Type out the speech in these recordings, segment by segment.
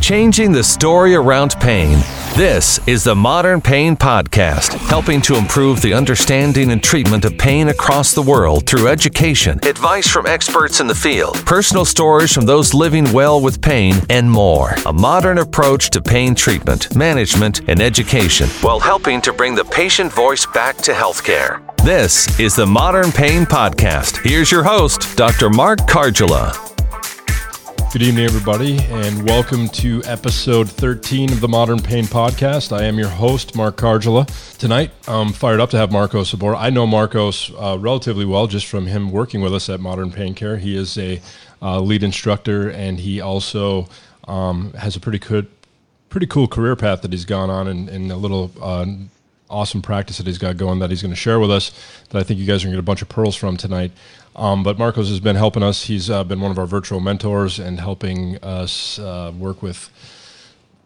Changing the story around pain. This is the Modern Pain Podcast, helping to improve the understanding and treatment of pain across the world through education, advice from experts in the field, personal stories from those living well with pain, and more. A modern approach to pain treatment, management, and education while helping to bring the patient voice back to healthcare. This is the Modern Pain Podcast. Here's your host, Dr. Mark Kargela. Good evening, everybody, and welcome to episode 13 of the Modern Pain Podcast. I am your host, Mark Kargela. Tonight, I'm fired up to have Marcos aboard. I know Marcos uh, relatively well just from him working with us at Modern Pain Care. He is a uh, lead instructor, and he also um, has a pretty good, pretty cool career path that he's gone on, and, and a little uh, awesome practice that he's got going that he's going to share with us. That I think you guys are going to get a bunch of pearls from tonight. Um, but Marcos has been helping us. He's uh, been one of our virtual mentors and helping us uh, work with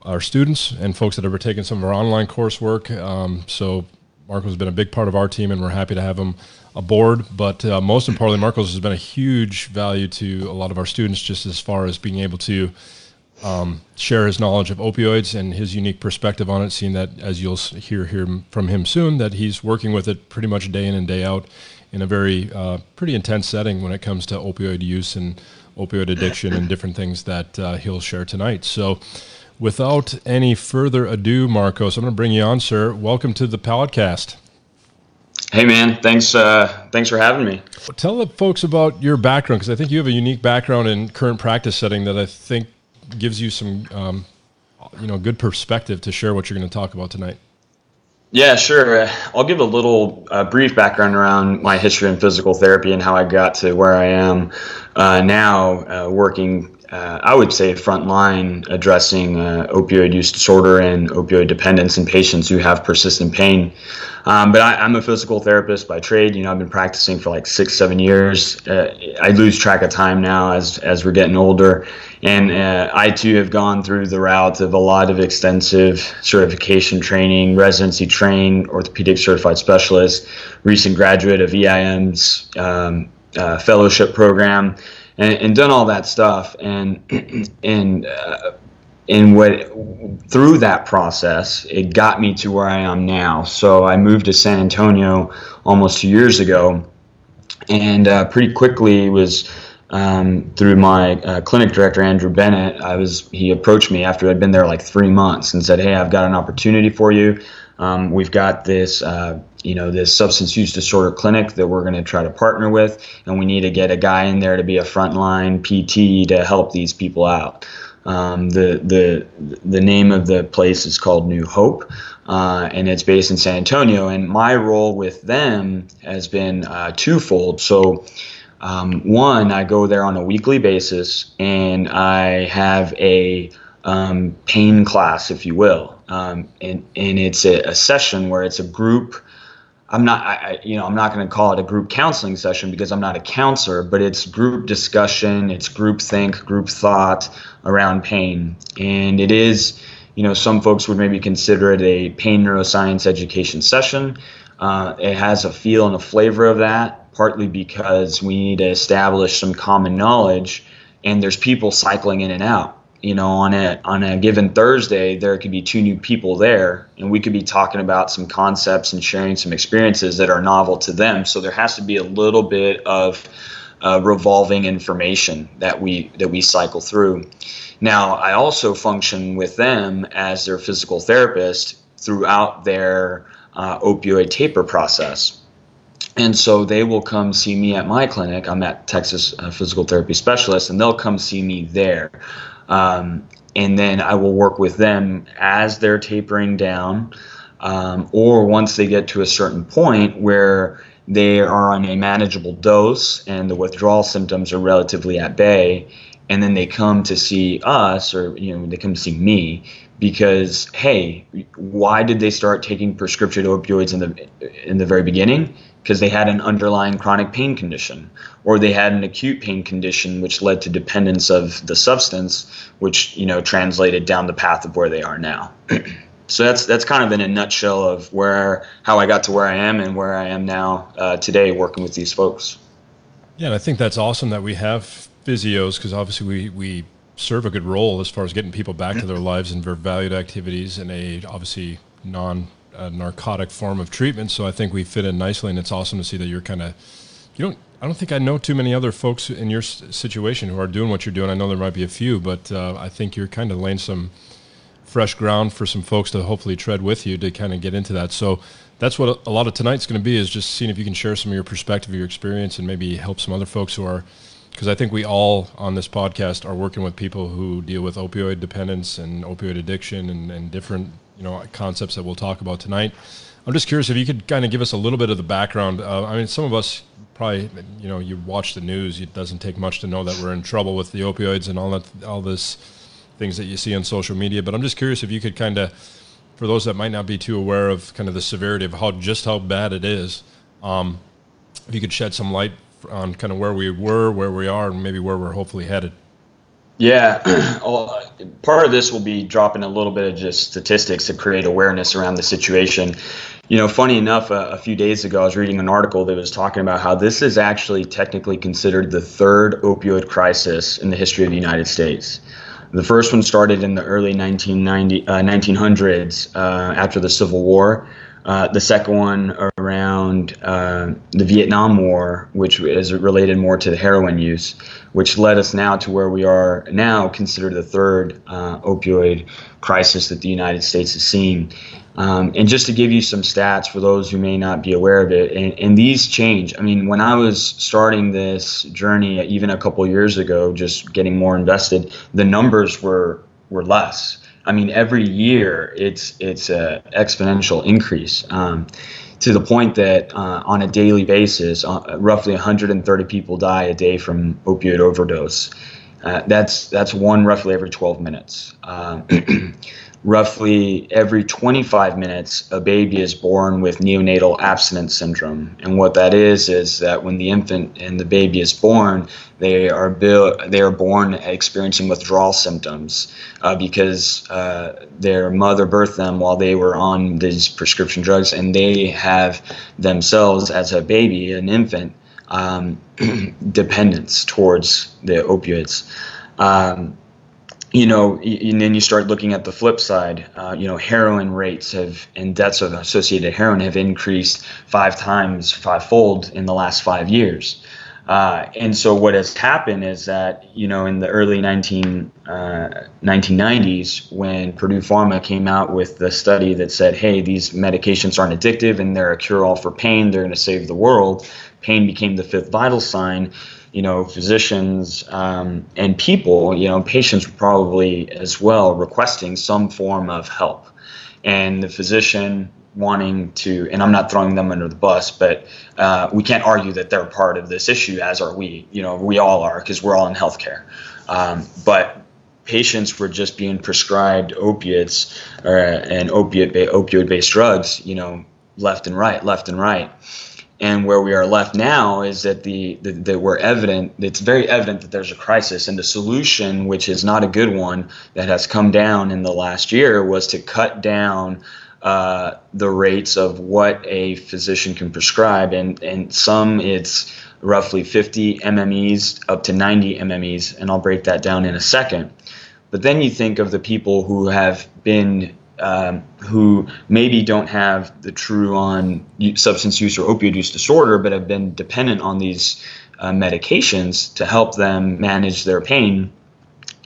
our students and folks that have taken some of our online coursework. Um, so Marcos has been a big part of our team, and we're happy to have him aboard. But uh, most importantly, Marcos has been a huge value to a lot of our students, just as far as being able to um, share his knowledge of opioids and his unique perspective on it. Seeing that, as you'll hear, hear from him soon, that he's working with it pretty much day in and day out in a very uh, pretty intense setting when it comes to opioid use and opioid addiction and different things that uh, he'll share tonight. So, without any further ado, Marcos, I'm going to bring you on, sir. Welcome to the podcast. Hey man, thanks uh, thanks for having me. Tell the folks about your background because I think you have a unique background in current practice setting that I think gives you some um, you know good perspective to share what you're going to talk about tonight. Yeah, sure. I'll give a little uh, brief background around my history in physical therapy and how I got to where I am uh, now, uh, working. Uh, I would say front line addressing uh, opioid use disorder and opioid dependence in patients who have persistent pain. Um, but I, am a physical therapist by trade. You know, I've been practicing for like six, seven years. Uh, I lose track of time now as as we're getting older and uh, I too have gone through the route of a lot of extensive certification training, residency trained orthopedic certified specialist, recent graduate of EIM's um, uh, fellowship program, and, and, done all that stuff. And and uh, and what through that process, it got me to where I am now. So I moved to San Antonio almost two years ago, and uh, pretty quickly was um, through my uh, clinic director Andrew Bennett. I was he approached me after I'd been there like three months and said, "Hey, I've got an opportunity for you. Um, we've got this." Uh, you know this substance use disorder clinic that we're going to try to partner with and we need to get a guy in there to be a frontline pt to help these people out um, the the the name of the place is called New Hope, uh, and it's based in San Antonio. And my role with them has been uh, twofold. So um, one, I go there on a weekly basis and I have a um, pain class, if you will. Um, and, and it's a, a, session where it's a group. I'm not, I, you know, I'm not going to call it a group counseling session because I'm not a counselor, but it's group discussion, it's group think, group thought around pain. And it is, you know, some folks would maybe consider it a pain neuroscience education session. Uh, it has a feel and a flavor of that partly because we need to establish some common knowledge and there's people cycling in and out you know on a on a given thursday there could be two new people there and we could be talking about some concepts and sharing some experiences that are novel to them so there has to be a little bit of uh, revolving information that we that we cycle through now i also function with them as their physical therapist throughout their uh, opioid taper process and so they will come see me at my clinic. I'm at Texas uh, Physical Therapy Specialist, and they'll come see me there. Um, and then I will work with them as they're tapering down, um, or once they get to a certain point where they are on a manageable dose and the withdrawal symptoms are relatively at bay, and then they come to see us, or you know, they come to see me because hey, why did they start taking prescription opioids in the in the very beginning? because they had an underlying chronic pain condition or they had an acute pain condition which led to dependence of the substance which you know translated down the path of where they are now so that's that's kind of in a nutshell of where how I got to where I am and where I am now uh, today working with these folks yeah and I think that's awesome that we have physios because obviously we we serve a good role as far as getting people back to their lives and their valued activities in a obviously non uh, narcotic form of treatment. So I think we fit in nicely, and it's awesome to see that you're kind of you don't. I don't think I know too many other folks in your situation who are doing what you're doing. I know there might be a few, but uh, I think you're kind of laying some fresh ground for some folks to hopefully tread with you to kind of get into that. So that's what a lot of tonight's going to be is just seeing if you can share some of your perspective, your experience, and maybe help some other folks who are because I think we all on this podcast are working with people who deal with opioid dependence and opioid addiction and, and different you know concepts that we'll talk about tonight. I'm just curious if you could kind of give us a little bit of the background. Uh, I mean, some of us probably you know you watch the news. It doesn't take much to know that we're in trouble with the opioids and all that all this things that you see on social media. But I'm just curious if you could kind of, for those that might not be too aware of kind of the severity of how just how bad it is, um, if you could shed some light on kind of where we were, where we are, and maybe where we're hopefully headed. Yeah, part of this will be dropping a little bit of just statistics to create awareness around the situation. You know, funny enough, a, a, few days ago, I was reading an article that was talking about how this is actually technically considered the third opioid crisis in the history of the United States. The first one started in the early 1990, uh, 1900s uh, after the Civil War. Uh, the second one around uh, the Vietnam War, which is related more to the heroin use, which led us now to where we are now, considered the third uh, opioid crisis that the United States is seeing. Um, and just to give you some stats for those who may not be aware of it, and, and these change. I mean, when I was starting this journey, even a couple years ago, just getting more invested, the numbers were were less. I mean, every year it's it's an exponential increase um, to the point that uh, on a daily basis, uh, roughly 130 people die a day from opioid overdose. Uh, that's that's one roughly every 12 minutes. Roughly every 25 minutes, a baby is born with neonatal abstinence syndrome. And what that is is that when the infant and the baby is born, they are they are born experiencing withdrawal symptoms uh, because uh, their mother birthed them while they were on these prescription drugs, and they have themselves as a baby, an infant, um, dependence towards the opioids. Um, you know, and then you start looking at the flip side. Uh, you know, heroin rates have and deaths of associated heroin have increased five times, fivefold in the last five years. Uh, and so what has happened is that you know in the early 19, uh, 1990s when Purdue Pharma came out with the study that said, hey, these medications aren't addictive and they're a cure-all for pain, they're going to save the world. Pain became the fifth vital sign you know, physicians um, and people, you know, patients probably as well requesting some form of help. And the physician wanting to, and I'm not throwing them under the bus, but uh, we can't argue that they're part of this issue, as are we. You know, we all are because we're all in healthcare. Um, but patients were just being prescribed opiates or, and opiate opioid based drugs, you know, left and right, left and right. And where we are left now is that the, that we're evident. It's very evident that there's a crisis, and the solution, which is not a good one, that has come down in the last year, was to cut down uh, the rates of what a physician can prescribe, and and some it's roughly 50 MMEs up to 90 MMEs, and I'll break that down in a second. But then you think of the people who have been um, who maybe don't have the true on substance use or opioid use disorder, but have been dependent on these uh, medications to help them manage their pain.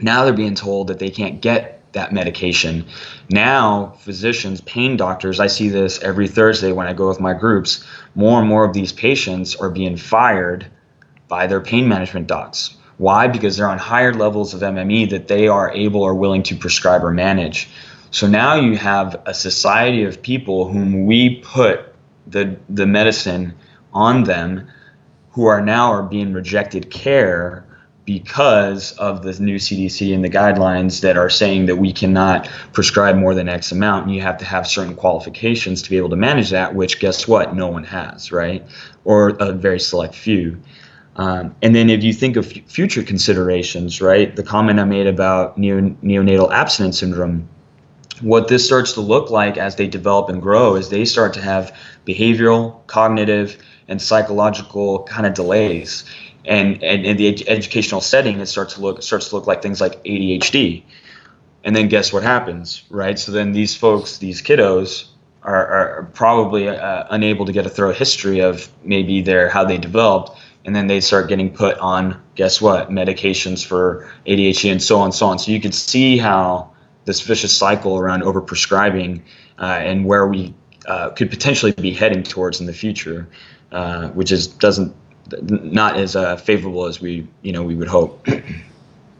Now they're being told that they can't get that medication. Now, physicians, pain doctors, I see this every Thursday when I go with my groups. More and more of these patients are being fired by their pain management docs. Why? Because they're on higher levels of MME that they are able or willing to prescribe or manage. So now you have a society of people whom we put the the medicine on them who are now are being rejected care because of the new CDC and the guidelines that are saying that we cannot prescribe more than X amount and you have to have certain qualifications to be able to manage that, which guess what? No one has, right? Or a very select few. Um, and then if you think of future considerations, right? The comment I made about neo- neonatal abstinence syndrome, what this starts to look like as they develop and grow is they start to have behavioral, cognitive, and psychological kind of delays. and and in the ed- educational setting, it starts to look starts to look like things like ADHD. And then guess what happens, right? So then these folks, these kiddos, are, are probably uh, unable to get a thorough history of maybe their how they developed, and then they start getting put on guess what medications for ADHD and so on and so on. So you can see how this vicious cycle around overprescribing uh, and where we uh, could potentially be heading towards in the future, uh, which is doesn't not as uh, favorable as we you know we would hope.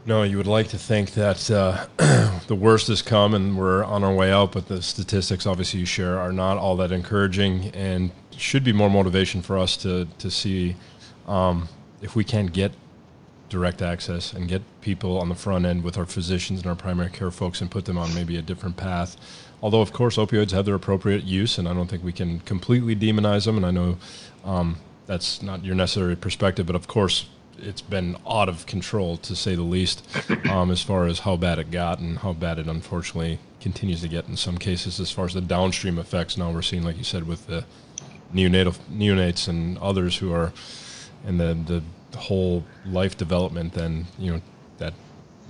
No, you would like to think that uh, the worst has come and we're on our way out, but the statistics, obviously, you share are not all that encouraging and should be more motivation for us to, to see um, if we can get direct access and get people on the front end with our physicians and our primary care folks and put them on maybe a different path. Although, of course, opioids have their appropriate use, and I don't think we can completely demonize them. And I know um, that's not your necessary perspective, but of course, it's been out of control to say the least, um, as far as how bad it got and how bad it unfortunately continues to get in some cases. As far as the downstream effects, now we're seeing, like you said, with the neonatal neonates and others who are, and the the whole life development, then you know that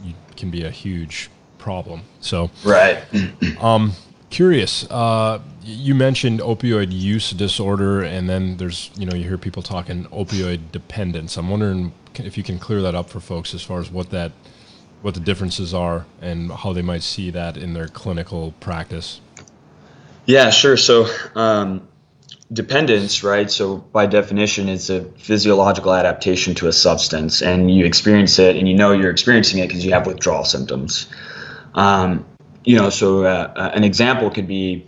you, can be a huge problem. So right. um, curious. Uh, you mentioned opioid use disorder, and then there's you know you hear people talking opioid dependence. I'm wondering if you can clear that up for folks as far as what that what the differences are and how they might see that in their clinical practice. Yeah, sure. So um, dependence, right? So by definition, it's a physiological adaptation to a substance, and you experience it, and you know you're experiencing it because you have withdrawal symptoms. Um, you know, so uh, uh, an example could be,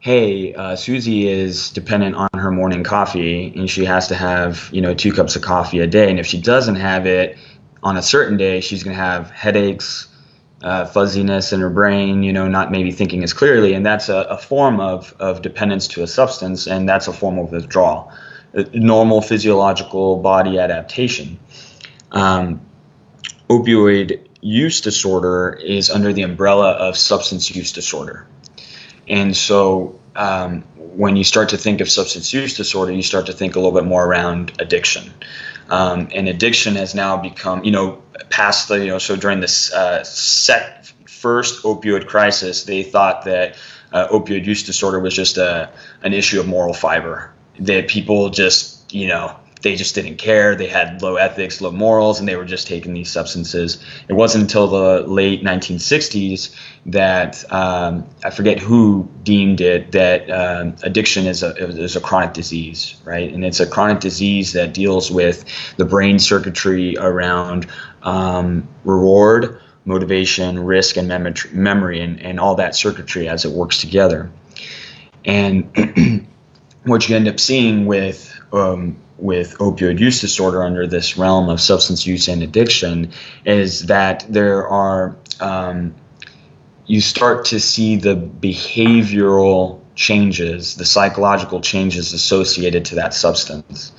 hey, uh, Susie is dependent on her morning coffee, and she has to have you know two cups of coffee a day, and if she doesn't have it on a certain day, she's going to have headaches. Uh, fuzziness in her brain, you know, not maybe thinking as clearly, and that's a, a, form of, of dependence to a substance, and that's a form of withdrawal, a normal physiological body adaptation. Um, opioid use disorder is under the umbrella of substance use disorder. And so um, when you start to think of substance use disorder, you start to think a little bit more around addiction. Um, and addiction has now become, you know, past the, you know, so during this uh, sec- first opioid crisis, they thought that uh, opioid use disorder was just a, an issue of moral fiber, that people just, you know, they just didn't care. They had low ethics, low morals, and they were just taking these substances. It wasn't until the late 1960s that um, I forget who deemed it that um, addiction is a is a chronic disease, right? And it's a chronic disease that deals with the brain circuitry around um, reward, motivation, risk, and mem- memory, and, and all that circuitry as it works together. And what you end up seeing with um, with opioid use disorder under this realm of substance use and addiction is that there are um, you start to see the behavioral changes, the psychological changes associated to that substance.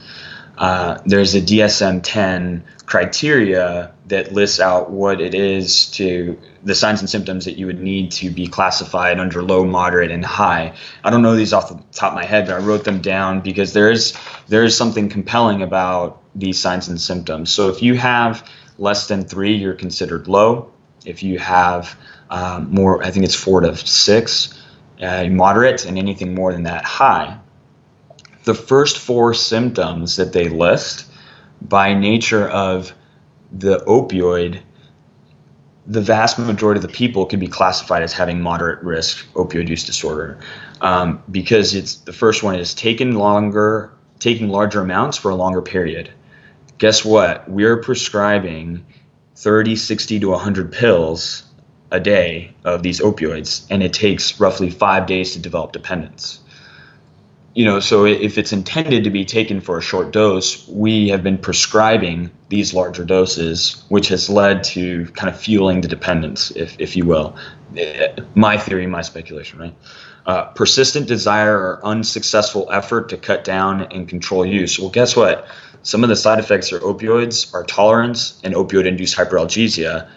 Uh, there's a DSM 10 criteria that lists out what it is to the signs and symptoms that you would need to be classified under low, moderate, and high. I don't know these off the top of my head, but I wrote them down because there is there is something compelling about these signs and symptoms. So if you have less than three, you're considered low. If you have um, more, I think it's four to six, uh, moderate, and anything more than that, high. The first four symptoms that they list, by nature of the opioid the vast majority of the people could be classified as having moderate risk opioid use disorder um, because it's the first one is taking longer taking larger amounts for a longer period. Guess what? We're prescribing 30 60 to 100 pills a day of these opioids and it takes roughly five days to develop dependence you know, so if it's intended to be taken for a short dose, we have been prescribing these larger doses, which has led to kind of fueling the dependence, if, if you will. My theory, my speculation, right? Uh, persistent desire or unsuccessful effort to cut down and control use. Well, guess what? Some of the side effects are opioids are tolerance and opioid induced hyperalgesia,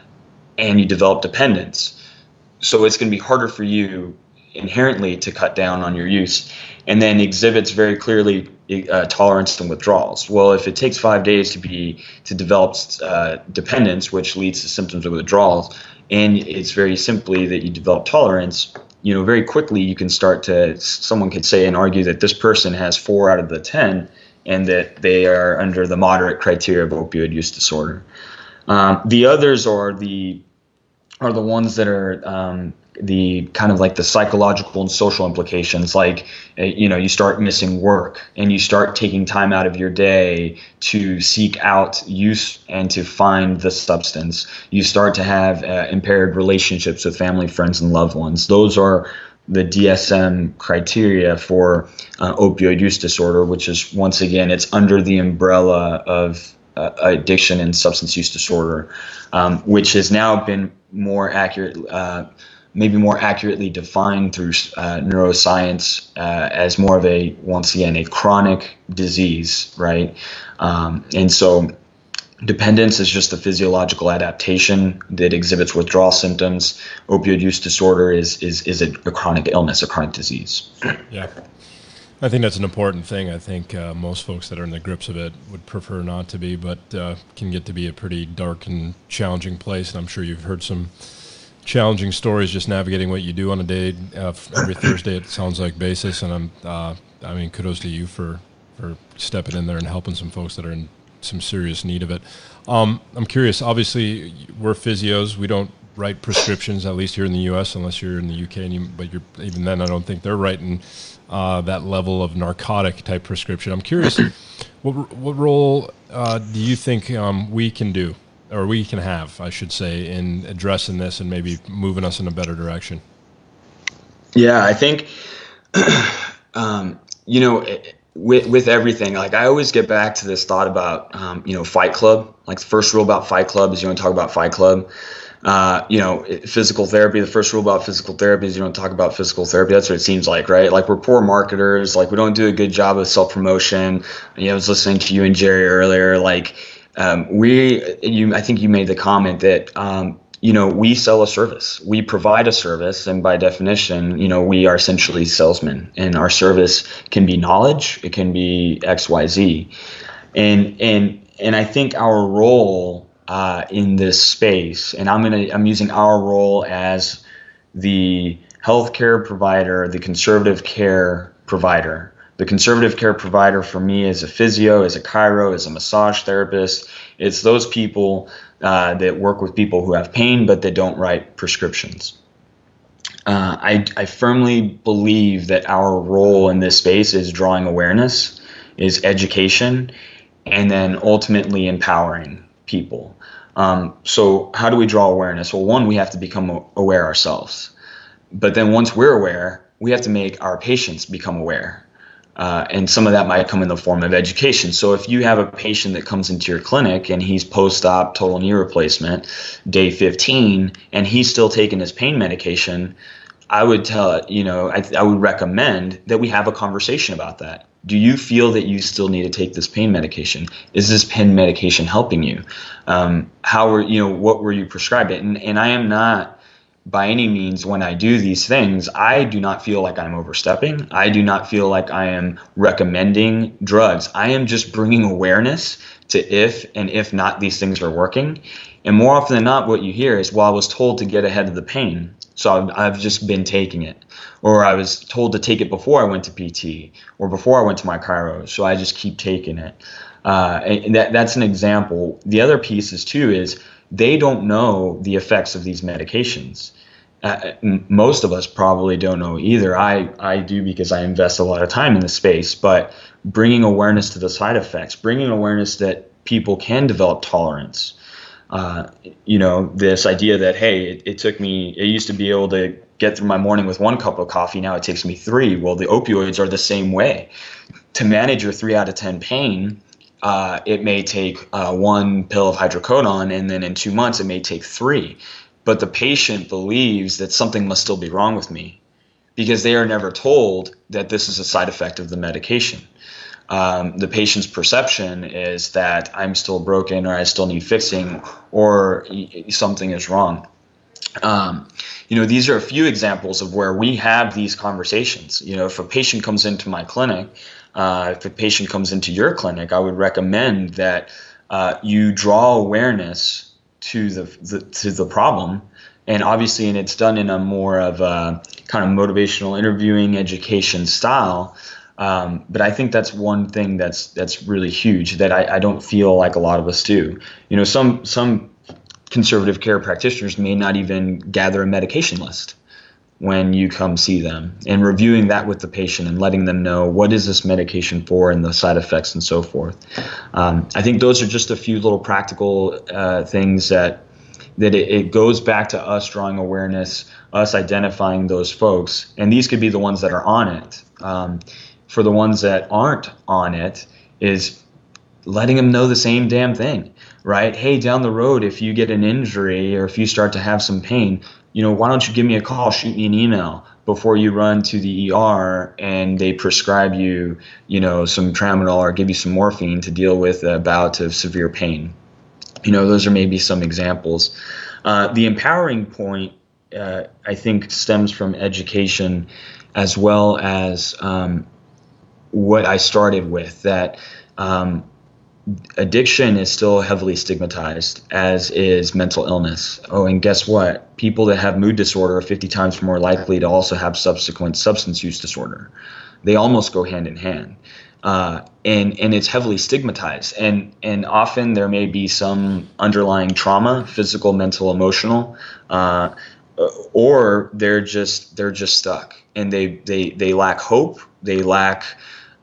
and you develop dependence. So it's going to be harder for you inherently to cut down on your use and then exhibits very clearly uh, tolerance and withdrawals. Well, if it takes five days to be to develop uh, dependence, which leads to symptoms of withdrawals, and it's very simply that you develop tolerance, you know, very quickly you can start to. Someone could say and argue that this person has four out of the ten, and that they are under the moderate criteria of opioid use disorder. Um, the others are the are the ones that are um, the kind of like the psychological and social implications like uh, you know you start missing work and you start taking time out of your day to seek out use and to find the substance. You start to have uh, impaired relationships with family friends and loved ones. Those are the DSM criteria for uh, opioid use disorder, which is once again, it's under the umbrella of uh, addiction and substance use disorder, um, which has now been more accurate, uh, maybe more accurately defined through uh, neuroscience uh, as more of a once again a chronic disease, right? Um, and so Dependence is just a physiological adaptation that exhibits withdrawal symptoms. Opioid use disorder is is is a, a chronic illness, a chronic disease. Yeah. I think that's an important thing. I think uh, most folks that are in the grips of it would prefer not to be, but uh, can get to be a pretty dark and challenging place. And I'm sure you've heard some challenging stories just navigating what you do on a day uh, every Thursday. It sounds like basis, and I'm uh, I mean kudos to you for for stepping in there and helping some folks that are in some serious need of it. Um, I'm curious. Obviously, we're physios. We don't write prescriptions, at least here in the U.S., unless you're in the U.K. And you, but you're, even then, I don't think they're writing uh, that level of narcotic type prescription. I'm curious, what, what role uh, do you think um, we can do, or we can have, I should say, in addressing this and maybe moving us in a better direction? Yeah, I think, um, you know. It, with with everything, like I always get back to this thought about um, you know Fight Club. Like the first rule about Fight Club is you don't talk about Fight Club. Uh, you know, physical therapy. The first rule about physical therapy is you don't talk about physical therapy. That's what it seems like, right? Like we're poor marketers. Like we don't do a good job of self promotion. You know, I was listening to you and Jerry earlier. Like um, we, you, I think you made the comment that um, you know, we sell a service. We provide a service, and by definition, you know, we are essentially salesmen. And our service can be knowledge, it can be X, Y, Z, and and and I think our role uh, in this space, and I'm gonna I'm using our role as the healthcare provider, the conservative care provider. The conservative care provider for me is a physio, is a chiro, is a massage therapist. It's those people uh, that work with people who have pain but that don't write prescriptions. Uh, I, I firmly believe that our role in this space is drawing awareness, is education, and then ultimately empowering people. Um, so, how do we draw awareness? Well, one, we have to become aware ourselves. But then, once we're aware, we have to make our patients become aware. Uh, and some of that might come in the form of education. So if you have a patient that comes into your clinic and he's post-op total knee replacement, day 15, and he's still taking his pain medication, I would tell you know I, I would recommend that we have a conversation about that. Do you feel that you still need to take this pain medication? Is this pain medication helping you? Um, how were you know what were you prescribed? And and I am not by any means when I do these things, I do not feel like I'm overstepping. I do not feel like I am recommending drugs. I am just bringing awareness to if and if not these things are working. And more often than not, what you hear is, well, I was told to get ahead of the pain. So I've, I've just been taking it. Or I was told to take it before I went to PT or before I went to my chiro. So I just keep taking it. Uh, and that, that's an example. The other piece is too is they don't know the effects of these medications. Uh, most of us probably don't know either. I, I do because I invest a lot of time in the space, but bringing awareness to the side effects, bringing awareness that people can develop tolerance. Uh, you know, this idea that, hey, it, it took me, it used to be able to get through my morning with one cup of coffee, now it takes me three. Well, the opioids are the same way. To manage your three out of 10 pain, uh, it may take uh, one pill of hydrocodone, and then in two months, it may take three. But the patient believes that something must still be wrong with me because they are never told that this is a side effect of the medication. Um, the patient's perception is that I'm still broken or I still need fixing or something is wrong. Um, you know, these are a few examples of where we have these conversations. You know, if a patient comes into my clinic, uh, if a patient comes into your clinic, I would recommend that uh, you draw awareness to the, the to the problem. And obviously and it's done in a more of a kind of motivational interviewing education style. Um, but I think that's one thing that's that's really huge that I, I, don't feel like a lot of us do. You know, some some conservative care practitioners may not even gather a medication list when you come see them and reviewing that with the patient and letting them know what is this medication for and the side effects and so forth. Um, I think those are just a few little practical uh, things that that it, it, goes back to us drawing awareness, us identifying those folks, and these could be the ones that are on it. Um, for the ones that aren't on it, is letting them know the same damn thing, right? Hey, down the road, if you get an injury or if you start to have some pain, you know, why don't you give me a call, shoot me an email before you run to the ER and they prescribe you, you know, some tramadol or give you some morphine to deal with a bout of severe pain. You know, those are maybe some examples. Uh, the empowering point, uh, I think, stems from education as well as um, what I started with that um, addiction is still heavily stigmatized, as is mental illness. Oh, and guess what? People that have mood disorder are 50 times more likely to also have subsequent substance use disorder. They almost go hand in hand. Uh, and and it's heavily stigmatized, and and often there may be some underlying trauma, physical, mental, emotional, uh, or they're just they're just stuck, and they they they lack hope, they lack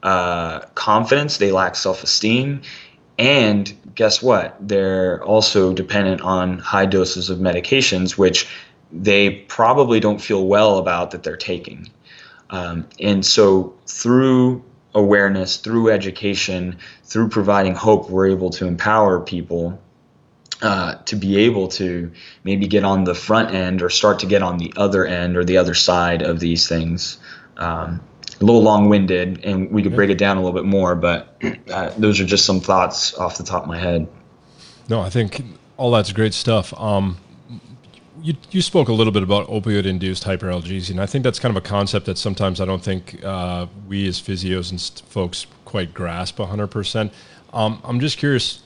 uh, confidence, they lack self esteem, and guess what? They're also dependent on high doses of medications, which they probably don't feel well about that they're taking. Um, and so through awareness, through education, through providing hope, we're able to empower people uh, to be able to maybe get on the front end or start to get on the other end or the other side of these things. Um, a little long-winded, and we could break it down a little bit more, but uh, those are just some thoughts off the top of my head. No, I think all that's great stuff. Um, you, you spoke a little bit about opioid-induced hyperalgesia, and I think that's kind of a concept that sometimes I don't think uh, we as physios and st- folks quite grasp 100%. Um, I'm just curious,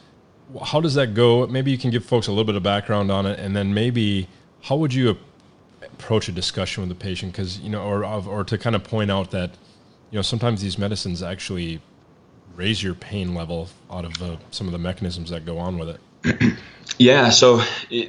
how does that go? Maybe you can give folks a little bit of background on it, and then maybe how would you approach a discussion with the patient because you know or or to kind of point out that you know sometimes these medicines actually raise your pain level out of the, some of the mechanisms that go on with it yeah so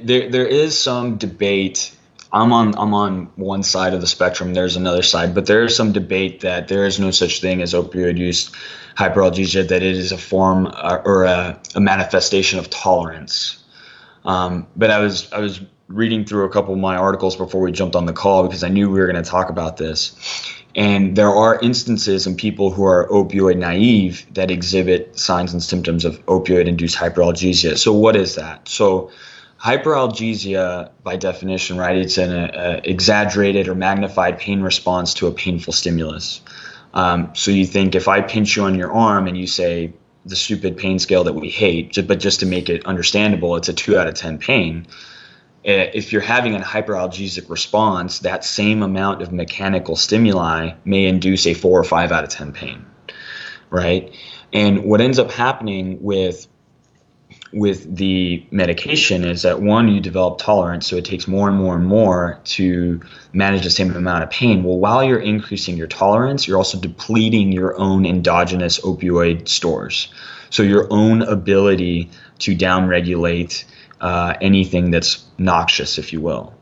there there is some debate I'm on I'm on one side of the spectrum. There's another side, but there is some debate that there is no such thing as opioid use hyperalgesia. That it is a form uh, or a, a manifestation of tolerance. Um, but I was I was reading through a couple of my articles before we jumped on the call because I knew we were going to talk about this. And there are instances in people who are opioid naive that exhibit signs and symptoms of opioid induced hyperalgesia. So, what is that? So, hyperalgesia, by definition, right, it's an a, a exaggerated or magnified pain response to a painful stimulus. Um, so, you think if I pinch you on your arm and you say the stupid pain scale that we hate, but just to make it understandable, it's a two out of 10 pain Uh, if you're having a hyperalgesic response, that same amount of mechanical stimuli may induce a four or five out of 10 pain, right? And what ends up happening with with the medication is that one, you develop tolerance, so it takes more and more and more to manage the same amount of pain. Well, while you're increasing your tolerance, you're also depleting your own endogenous opioid stores. So your own ability to downregulate uh, anything that's noxious, if you will.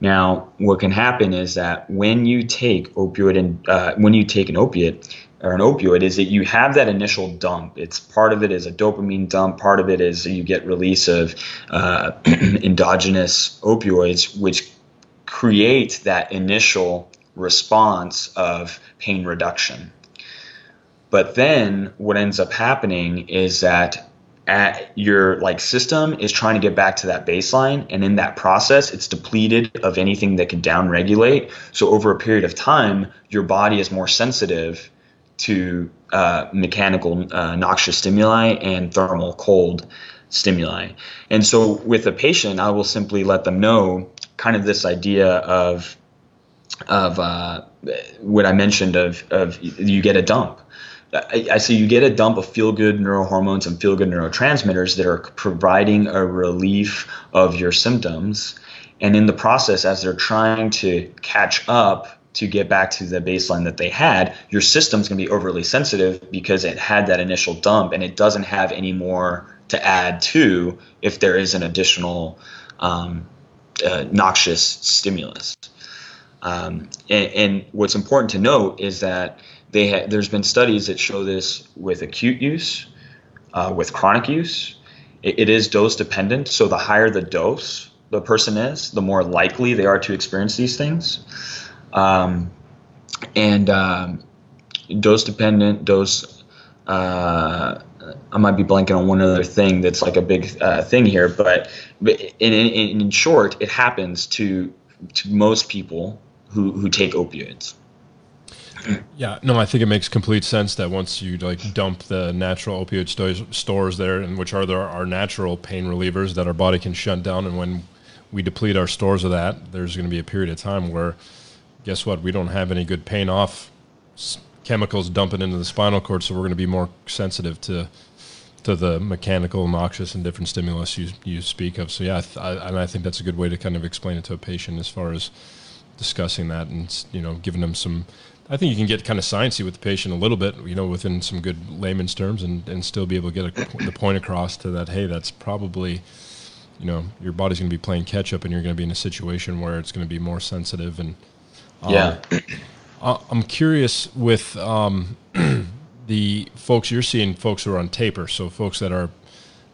Now, what can happen is that when you take opioid and uh, when you take an opiate or an opioid, is that you have that initial dump. It's part of it is a dopamine dump. Part of it is you get release of uh, endogenous opioids, which create that initial response of pain reduction. But then what ends up happening is that at your like system is trying to get back to that baseline and in that process it's depleted of anything that can down regulate so over a period of time your body is more sensitive to uh, mechanical uh, noxious stimuli and thermal cold stimuli and so with a patient i will simply let them know kind of this idea of of uh, what I mentioned of of you get a dump. I, I say you get a dump of feel good neurohormones and feel good neurotransmitters that are providing a relief of your symptoms. And in the process, as they're trying to catch up to get back to the baseline that they had, your system's going to be overly sensitive because it had that initial dump and it doesn't have any more to add to if there is an additional um, uh, noxious stimulus. Um, and, and, what's important to note is that they ha- there's been studies that show this with acute use, uh, with chronic use. It, it is dose dependent. So the higher the dose the person is, the more likely they are to experience these things. Um, and um, dose dependent, dose. Uh, I might be blanking on one other thing that's like a big uh, thing here, but, but in, in, in short, it happens to to most people who, who take opioids. Yeah, no, I think it makes complete sense that once you like dump the natural opioid sto- stores there, and which are there our natural pain relievers that our body can shut down, and when we deplete our stores of that, there's going to be a period of time where, guess what, we don't have any good pain off chemicals dumping into the spinal cord, so we're going to be more sensitive to to the mechanical, noxious, and different stimulus you you speak of. So yeah, I, and I think that's a good way to kind of explain it to a patient as far as discussing that and you know giving them some. I think you can get kind of sciencey with the patient a little bit, you know, within some good layman's terms, and, and still be able to get a, the point across to that. Hey, that's probably, you know, your body's going to be playing catch up, and you're going to be in a situation where it's going to be more sensitive. And um, yeah, I'm curious with um, the folks you're seeing, folks who are on taper, so folks that are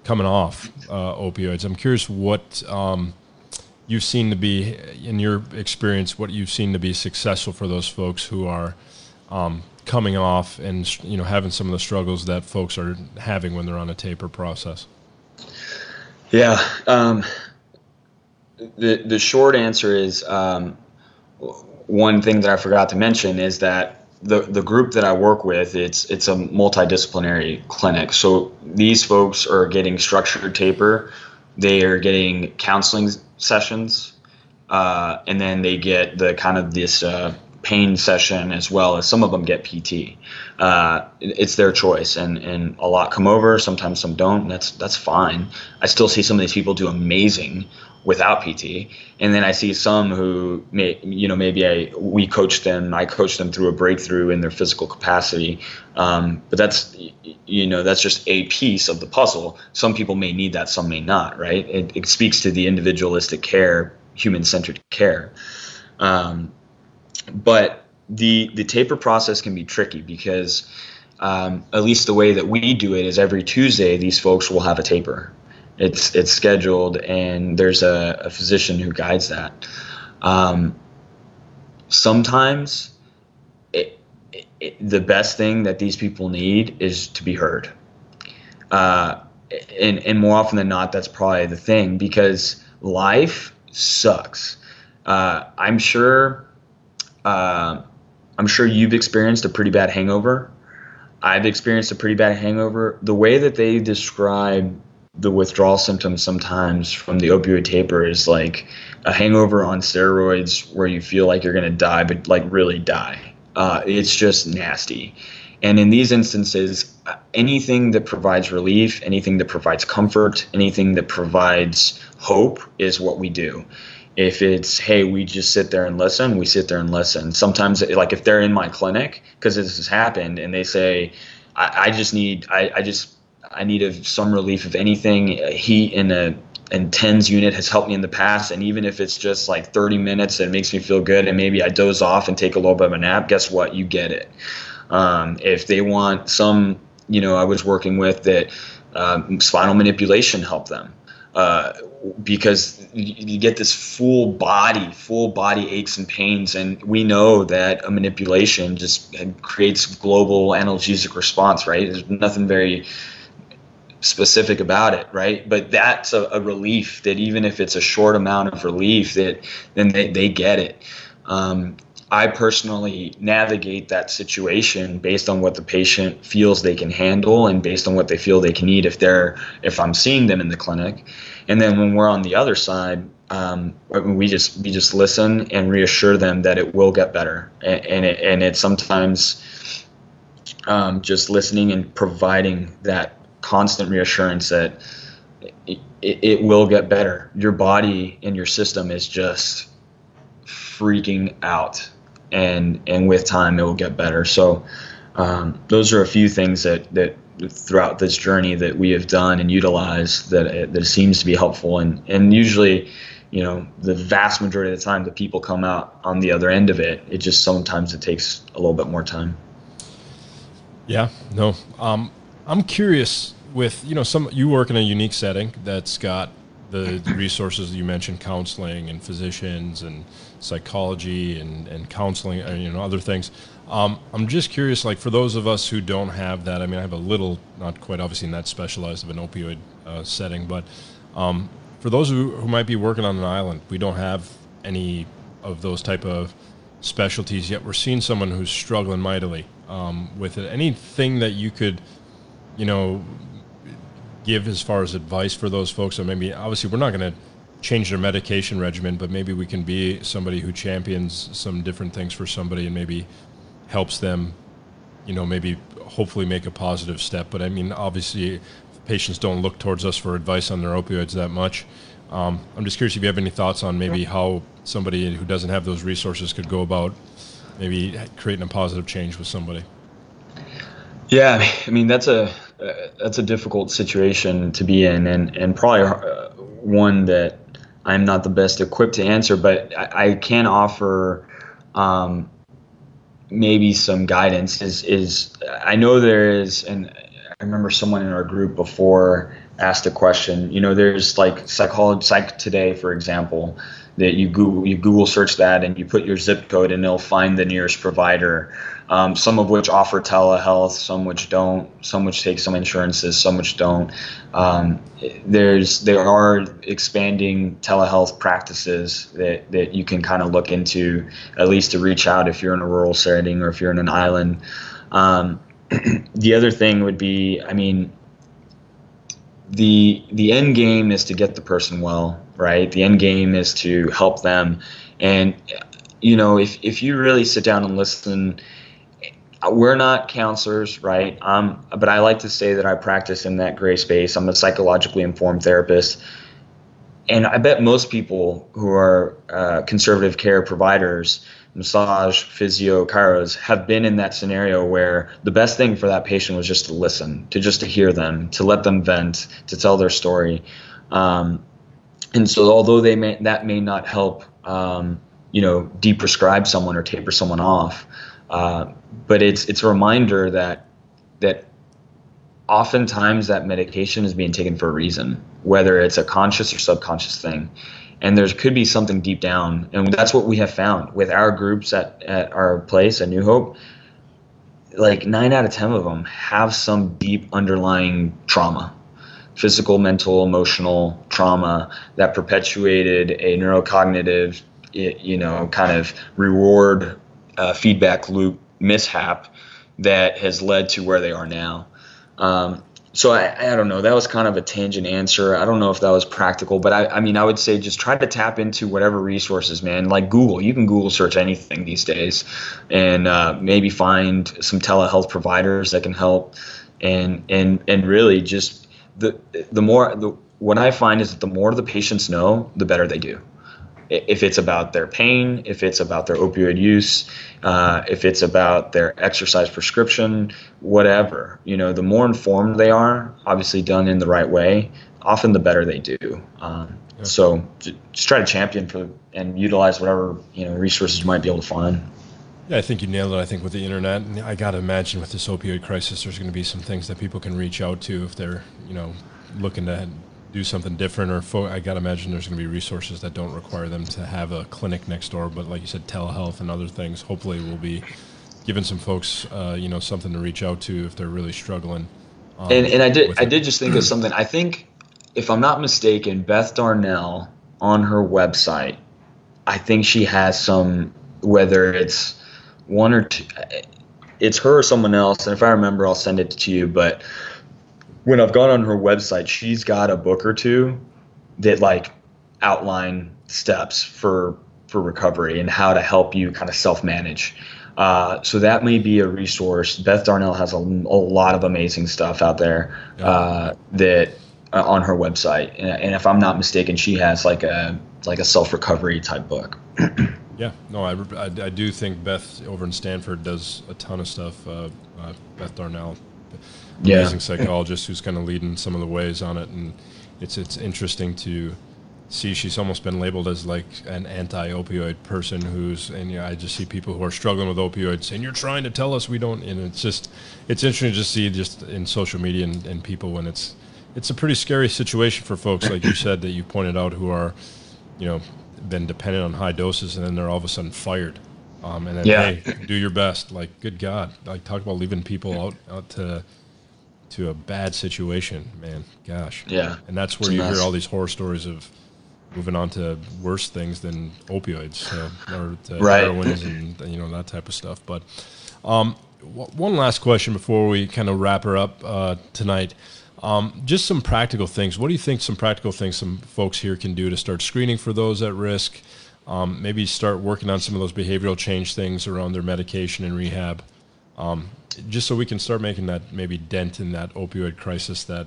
coming off uh, opioids. I'm curious what um, you've seen to be, in your experience, what you've seen to be successful for those folks who are um, coming off and you know having some of the struggles that folks are having when they're on a taper process. Yeah, um, the the short answer is um, one thing that I forgot to mention is that the the group that I work with it's it's a multidisciplinary clinic. So these folks are getting structured taper, they are getting counseling sessions, uh, and then they get the kind of this uh, pain session as well as some of them get PT. Uh, it's their choice, and and a lot come over. Sometimes some don't. that's that's fine. I still see some of these people do amazing without PT, and then I see some who may you know maybe I we coach them. I coach them through a breakthrough in their physical capacity, um, but that's you know that's just a piece of the puzzle. Some people may need that, some may not. Right? It, it speaks to the individualistic care, human centered care. Um, but the the taper process can be tricky because um, at least the way that we do it is every Tuesday these folks will have a taper. It's it's scheduled and there's a, a physician who guides that. Um, sometimes it, it, the best thing that these people need is to be heard. Uh, and, and more often than not, that's probably the thing because life sucks. Uh, I'm sure uh, I'm sure you've experienced a pretty bad hangover. I've experienced a pretty bad hangover. The way that they describe the withdrawal symptoms sometimes from the opioid taper is like a hangover on steroids where you feel like you're going to die, but like really die. Uh, it's just nasty. And in these instances, anything that provides relief, anything that provides comfort, anything that provides hope is what we do if it's hey we just sit there and listen we sit there and listen sometimes like if they're in my clinic because this has happened and they say i, I just need I, I, just i need a, some relief of anything heat in a and tens unit has helped me in the past and even if it's just like 30 minutes it makes me feel good and maybe i doze off and take a little bit of a nap guess what you get it um, if they want some you know i was working with that um, spinal manipulation helped them uh, because you get this full body, full body aches and pains, and we know that a manipulation just creates global analgesic response. Right? There's nothing very specific about it, right? But that's a, a relief that even if it's a short amount of relief, that then they, they get it. Um, I personally navigate that situation based on what the patient feels they can handle and based on what they feel they can eat if they're if I'm seeing them in the clinic. And then when we're on the other side, um, we just we just listen and reassure them that it will get better, and, and it and it's sometimes um, just listening and providing that constant reassurance that it, it, will get better. Your body and your system is just freaking out, and and with time it will get better. So um, those are a few things that that throughout this journey that we have done and utilized that that seems to be helpful and and usually you know the vast majority of the time the people come out on the other end of it it just sometimes it takes a little bit more time yeah no um, i'm curious with you know some you work in a unique setting that's got the resources that you mentioned counseling and physicians and psychology and, and counseling and you know other things um, i'm just curious like for those of us who don't have that i mean i have a little not quite obviously in that specialized of an opioid uh, setting but um, for those who, who might be working on an island, we don't have any of those type of specialties yet. We're seeing someone who's struggling mightily um, with it. Anything that you could, you know, give as far as advice for those folks, or maybe obviously we're not going to change their medication regimen, but maybe we can be somebody who champions some different things for somebody and maybe helps them, you know, maybe hopefully make a positive step. But I mean, obviously, patients don't look towards us for advice on their opioids that much. Um, I'm just curious if you have any thoughts on maybe how somebody who doesn't have those resources could go about maybe creating a positive change with somebody. Yeah, I mean that's a uh, that's a difficult situation to be in, and and probably uh, one that I'm not the best equipped to answer, but I, I can offer um, maybe some guidance. Is is I know there is, and I remember someone in our group before asked a question. You know, there's like psychology, psych today, for example, that you Google you Google search that and you put your zip code and it'll find the nearest provider. Um, some of which offer telehealth, some which don't, some which take some insurances, some which don't. Um, there's there are expanding telehealth practices that, that you can kind of look into at least to reach out if you're in a rural setting or if you're in an island. Um, the other thing would be, I mean, the the end game is to get the person well, right? The end game is to help them, and you know, if if you really sit down and listen, we're not counselors, right? Um, but I like to say that I practice in that gray space. I'm a psychologically informed therapist. And I bet most people who are uh, conservative care providers massage, physio, chiros have been in that scenario where the best thing for that patient was just to listen, to just to hear them, to let them vent, to tell their story. Um, and so, although they may that may not help, um, you know, deprescribe someone or taper someone off, uh, but it's it's a reminder that that oftentimes that medication is being taken for a reason, whether it's a conscious or subconscious thing. And there could be something deep down. And that's what we have found with our groups at, at our place at new hope. Like nine out of ten of them have some deep underlying trauma physical mental emotional trauma that perpetuated a neurocognitive you know kind of reward uh, feedback loop mishap that has led to where they are now um, so I, I don't know. That was kind of a tangent answer. I don't know if that was practical, but I, I mean, I would say just try to tap into whatever resources, man. Like Google, you can Google search anything these days, and uh, maybe find some telehealth providers that can help, and and and really just the the more the what I find is that the more the patients know, the better they do if it's about their pain, if it's about their opioid use, uh, if it's about their exercise prescription, whatever. You know, the more informed they are, obviously done in the right way, often the better they do. Um, yeah. So just try to champion for and utilize whatever you know resources you might be able to find. Yeah, I think you nailed it. I think with the internet, I got to imagine with this opioid crisis, there's going to be some things that people can reach out to if they're you know looking to do something different, or fo- I got to imagine there's going to be resources that don't require them to have a clinic next door. But like you said, telehealth and other things, hopefully, will be giving some folks, uh, you know, something to reach out to if they're really struggling. Um, and and I did I did just think of something. I think, if I'm not mistaken, Beth Darnall on her website, I think she has some whether it's one or two. It's her or someone else, and if I remember, I'll send it to you. But when I've gone on her website, she's got a book or two that like outline steps for for recovery and how to help you kind of self manage. Uh, so that may be a resource. Beth Darnall has a, a lot of amazing stuff out there uh, that uh, on her website, and, and, if I'm not mistaken, she has like a like a self recovery type book. yeah, no, I, I, I, do think Beth over in Stanford does a ton of stuff. Uh, uh, Beth Darnall, amazing yeah. psychologist who's kind of leading some of the ways on it, and it's it's interesting to see she's almost been labeled as like an anti-opioid person who's and yeah I just see people who are struggling with opioids and you're trying to tell us we don't and it's just it's interesting to see just in social media and, and people when it's it's a pretty scary situation for folks like you said that you pointed out who are you know been dependent on high doses and then they're all of a sudden fired um, and then yeah. hey do your best like good god like talk about leaving people out out to to a bad situation man gosh yeah and that's where you hear all these horror stories of moving on to worse things than opioids so, or to right. heroines and you know that type of stuff. But um, w- one last question before we kind of wrap her up uh, tonight. Um, just some practical things. What do you think? Some practical things some folks here can do to start screening for those at risk. Um, maybe start working on some of those behavioral change things around their medication and rehab. Um, just so we can start making that maybe dent in that opioid crisis that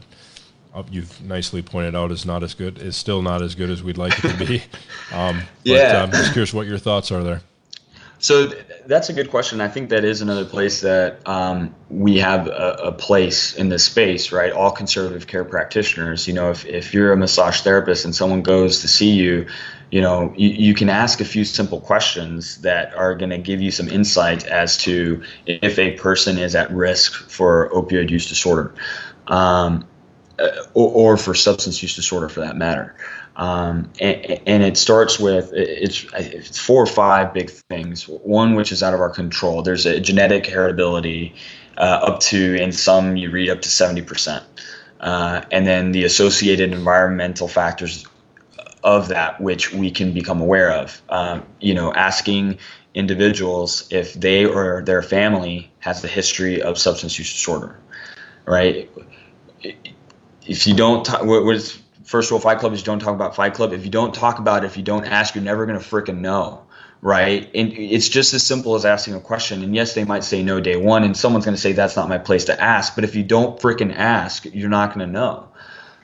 you've nicely pointed out is not as good is still not as good as we'd like it to be. Um, yeah, I'm just curious what your thoughts are there. So th- that's a good question. I think that is another place that um, we have a, a, place in this space, right? All conservative care practitioners. You know, if, if you're a massage therapist and someone goes to see you, you know, you, you can ask a few simple questions that are going to give you some insight as to if a person is at risk for opioid use disorder. Um, uh, or, or, for substance use disorder for that matter. Um, and, and, it starts with it's, it's four or five big things. One which is out of our control. There's a genetic heritability uh, up to, in some you read up to 70%. Uh, and then the associated environmental factors of that which we can become aware of. Um, you know, asking individuals if they or their family has the history of substance use disorder, right? if you don't talk, what, what is first rule Fight Club is don't talk about Fight Club. If you don't talk about it, if you don't ask, you're never gonna freaking know, right? And it's just as simple as asking a question. And yes, they might say no day one, and someone's gonna say that's not my place to ask. But if you don't freaking ask, you're not gonna know,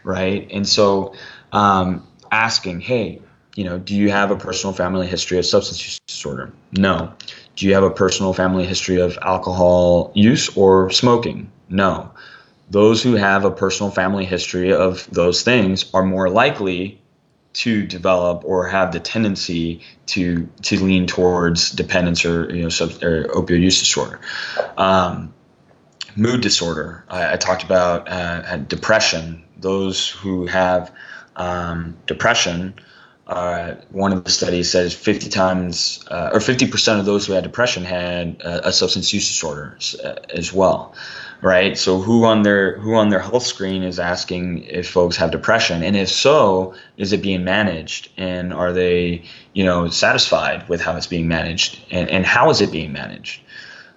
right? And so, um, asking, hey, you know, do you have a personal family history of substance use disorder? No. Do you have a personal family history of alcohol use or smoking? No those who have a personal family history of those things are more likely to develop or have the tendency to to lean towards dependence or you know sub, or opioid use disorder. Um, mood disorder. I, I talked about uh, depression. Those who have um, depression. Uh, one of the studies says 50 times uh, or 50% of those who had depression had a substance use disorder uh, as well right? So who on their who on their health screen is asking if folks have depression, and if so, is it being managed, and are they you know satisfied with how it's being managed, and and how is it being managed?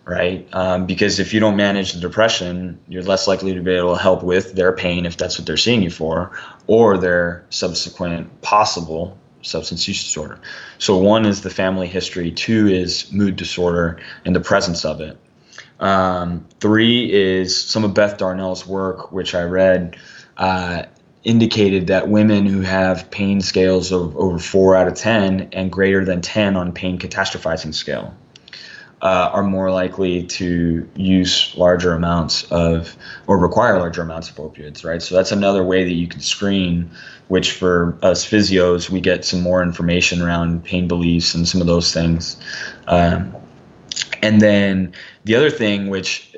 Right, um, because if you don't manage the depression, you're less likely to be able to help with their pain if that's what they're seeing you for, or their subsequent possible substance use disorder. So one is the family history, two is mood disorder and the presence of it. Um, three is some of Beth Darnall's work, which I read, uh, indicated that women who have pain scales of over four out of 10 and greater than 10 on pain catastrophizing scale uh, are more likely to use larger amounts of or require larger amounts of opioids, right? So that's another way that you can screen, which for us physios, we get some more information around pain beliefs and some of those things. Um, and then the other thing which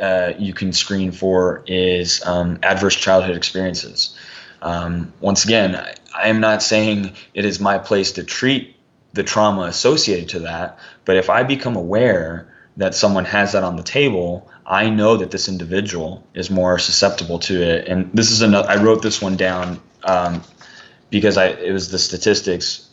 uh, you can screen for is um, adverse childhood experiences. Um, once again, I, I am not saying it is my place to treat the trauma associated to that, but if I become aware that someone has that on the table, I know that this individual is more susceptible to it. And this is another. I wrote this one down um, because I it was the statistics,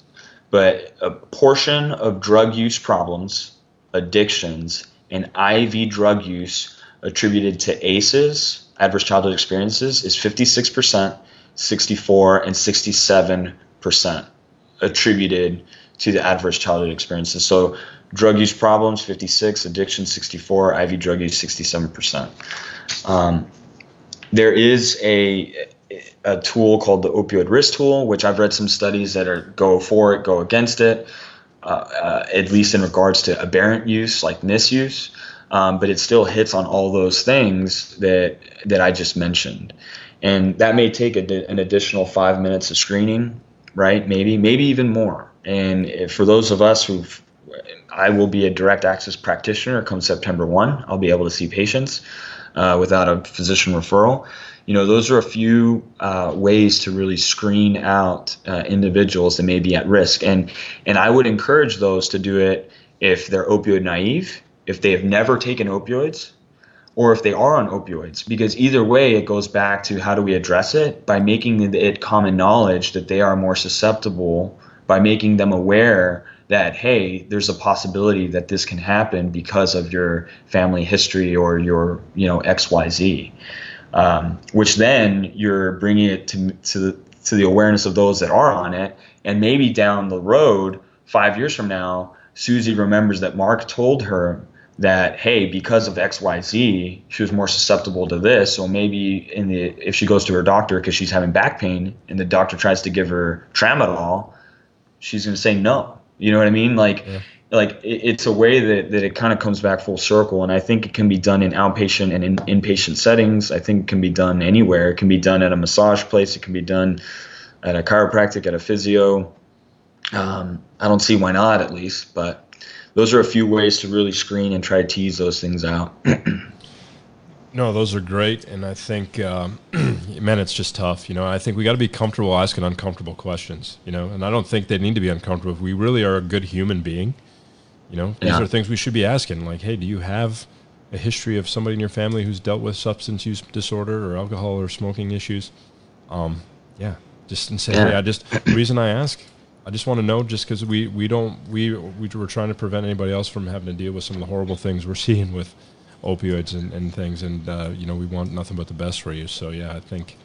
but a portion of drug use problems addictions, and IV drug use attributed to ACEs, adverse childhood experiences, is 56%, 64, and 67%. attributed to the adverse childhood experiences. So drug use problems 56, addiction 64, IV drug use 67%. Um, there is a a tool called the opioid risk tool, which I've read some studies that are go for it, go against it, at least in regards to aberrant use like misuse. Um, but it still hits on all those things that that I just mentioned, and that may take a, an additional five minutes of screening, right? Maybe, maybe even more. And for those of us who, I will be a direct access practitioner come September one. I'll be able to see patients uh, without a physician referral you know, those are a few uh, ways to really screen out uh, individuals that may be at risk. And and I would encourage those to do it if they're opioid naive, if they have never taken opioids, or if they are on opioids. Because either way, it goes back to how do we address it by making it common knowledge that they are more susceptible, by making them aware that hey there's a possibility that this can happen because of your family history or your you know xyz um, which then you're bringing it to to the, to the awareness of those that are on it, and maybe down the road, five years from now, Susie remembers that Mark told her that hey, because of X Y Z, she was more susceptible to this. So maybe in the if she goes to her doctor because she's having back pain, and the doctor tries to give her tramadol, she's going to say no. You know what I mean? Like. Yeah like it's a way that, that it kind of comes back full circle and i think it can be done in outpatient and in inpatient settings. I think it can be done anywhere. It can be done at a massage place. It can be done at a chiropractic at a physio. Um, i don't see why not at least but those are a few ways to really screen and try to tease those things out. No those are great and i think um, man it's just tough you know? I think we got to be comfortable asking uncomfortable questions you know? And i don't think they need to be uncomfortable. If we really are a good human being you know, these yeah. are things we should be asking. Like, hey, do you have a history of somebody in your family who's dealt with substance use disorder or alcohol or smoking issues? Um, yeah, just and say, yeah. hey, I just the reason I ask, I just want to know, just because we we don't we we were trying to prevent anybody else from having to deal with some of the horrible things we're seeing with opioids and, and things, and uh, you know, we want nothing but the best for you. So yeah, I think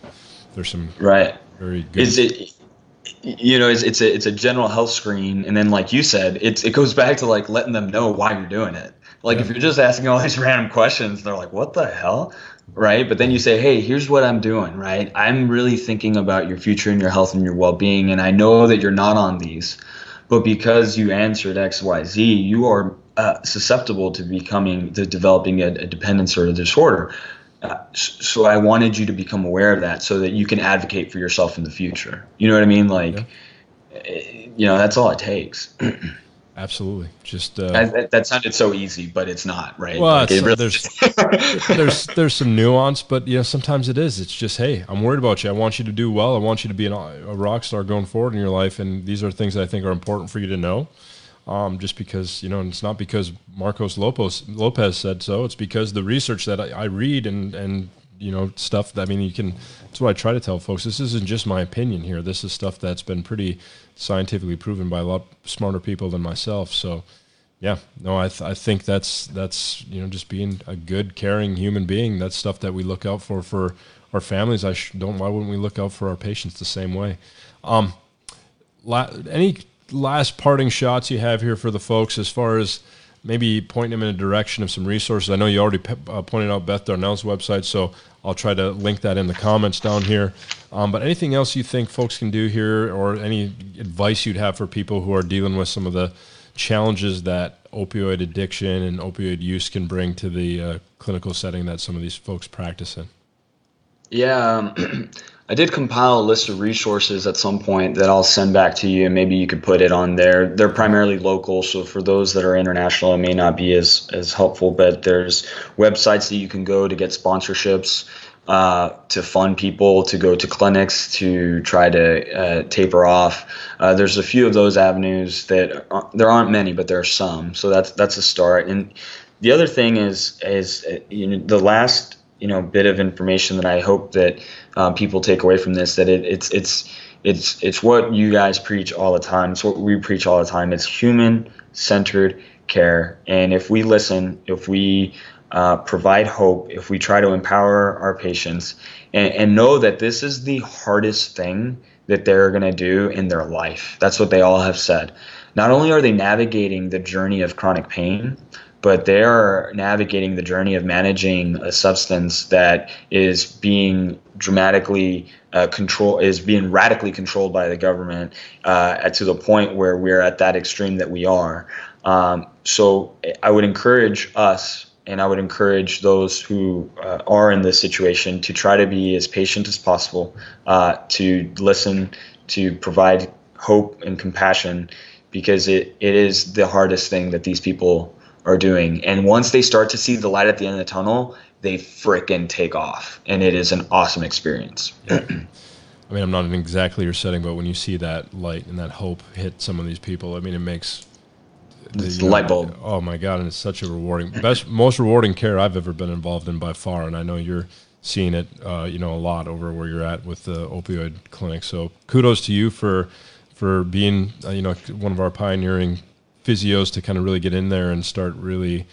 there's some right very good. Is it you know, it's, it's a it's a general health screen, and then like you said, it's it goes back to like letting them know why you're doing it. Like if you're just asking all these random questions, they're like, "What the hell?" Right? But then you say, "Hey, here's what I'm doing." Right? I'm really thinking about your future and your health and your well-being, and I know that you're not on these, but because you answered X, Y, Z, you are uh, susceptible to becoming to developing a, a dependence or a disorder so I wanted you to become aware of that so that you can advocate for yourself in the future. You know what I mean? Like, yeah. You know, that's all it takes. Absolutely. Just uh, that, that, sounded so easy, but it's not, right? Well, like really there's there's there's some nuance, but you know sometimes it is. It's just hey, I'm worried about you. I want you to do well. I want you to be an, a rock star going forward in your life, and these are things that I think are important for you to know um, just because you know and it's not because Marcos Lopez Lopez said so. It's because the research that I, I read and and you know stuff. That, I mean, you can. That's what I try to tell folks. This isn't just my opinion here. This is stuff that's been pretty scientifically proven by a lot smarter people than myself. So. Yeah, no, I, th- I think that's that's you know just being a good, caring human being. That's stuff that we look out for for our families. I sh- don't. Why wouldn't we look out for our patients the same way? Um, la- any last parting shots you have here for the folks as far as maybe pointing them in a direction of some resources. I know you already uh, pointed out Beth Darnall's website, so I'll try to link that in the comments down here. Um, but anything else you think folks can do here, or any advice you'd have for people who are dealing with some of the challenges that opioid addiction and opioid use can bring to the uh, clinical setting that some of these folks practice in? Yeah. Um, I did compile a list of resources at some point that I'll send back to you, and maybe you could put it on there. They're primarily local, so for those that are international, it may not be as as helpful. But there's websites that you can go to get sponsorships, uh, to fund people to go to clinics to try to uh, taper off. Uh, there's a few of those avenues that are, there aren't many, but there are some. So that's that's a start. And the other thing is is uh, you know the last you know bit of information that I hope that uh, people take away from this that it, it's it's it's it's what you guys preach all the time. It's what we preach all the time. It's human centered care, and if we listen, if we uh, provide hope, if we try to empower our patients, and, and know that this is the hardest thing that they're going to do in their life. That's what they all have said. Not only are they navigating the journey of chronic pain, but they are navigating the journey of managing a substance that is being dramatically uh, control is being radically controlled by the government uh, to the point where we're at that extreme that we are. Um, so I would encourage us and I would encourage those who uh, are in this situation to try to be as patient as possible, uh, to listen, to provide hope and compassion, because it, it is the hardest thing that these people are doing. And once they start to see the light at the end of the tunnel, they fricking take off, and it is an awesome experience. I mean, I'm not in exactly your setting, but when you see that light and that hope hit some of these people, I mean, it makes the, the light bulb. Oh my god! And it's such a rewarding, best, most rewarding care I've ever been involved in by far. And I know you're seeing it, uh, you know, a lot over where you're at with the opioid clinic. So kudos to you for for being, uh, you know, one of our pioneering physios to kind of really get in there and start really.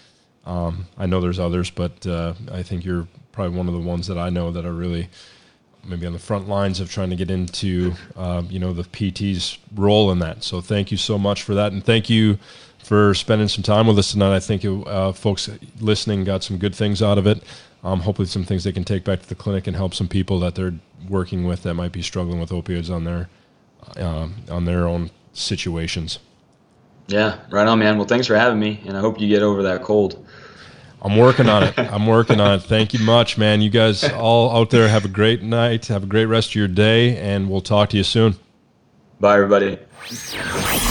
Um, I know there's others, but uh, I think you're probably one of the ones that I know that are really maybe on the front lines of trying to get into, uh, you know, the PT's role in that. So thank you so much for that, and thank you for spending some time with us tonight. I think uh, folks listening got some good things out of it. Um, hopefully, some things they can take back to the clinic and help some people that they're working with that might be struggling with opioids on their uh, on their own situations. Yeah, right on, man. Well, thanks for having me, and I hope you get over that cold. I'm working on it. I'm working on it. Thank you much, man. You guys all out there have a great night. Have a great rest of your day, and we'll talk to you soon. Bye, everybody.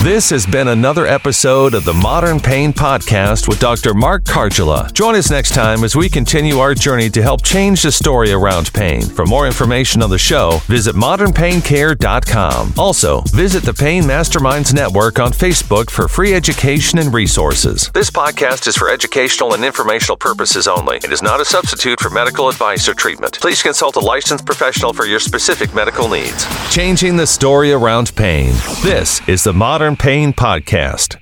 This has been another episode of the Modern Pain Podcast with Dr. Mark Kargela. Join us next time as we continue our journey to help change the story around pain. For more information on the show, visit modernpaincare.com. Also, visit the Pain Masterminds Network on Facebook for free education and resources. This podcast is for educational and informational purposes only. It is not a substitute for medical advice or treatment. Please consult a licensed professional for your specific medical needs. Changing the story around pain. This is the Modern Pain Podcast.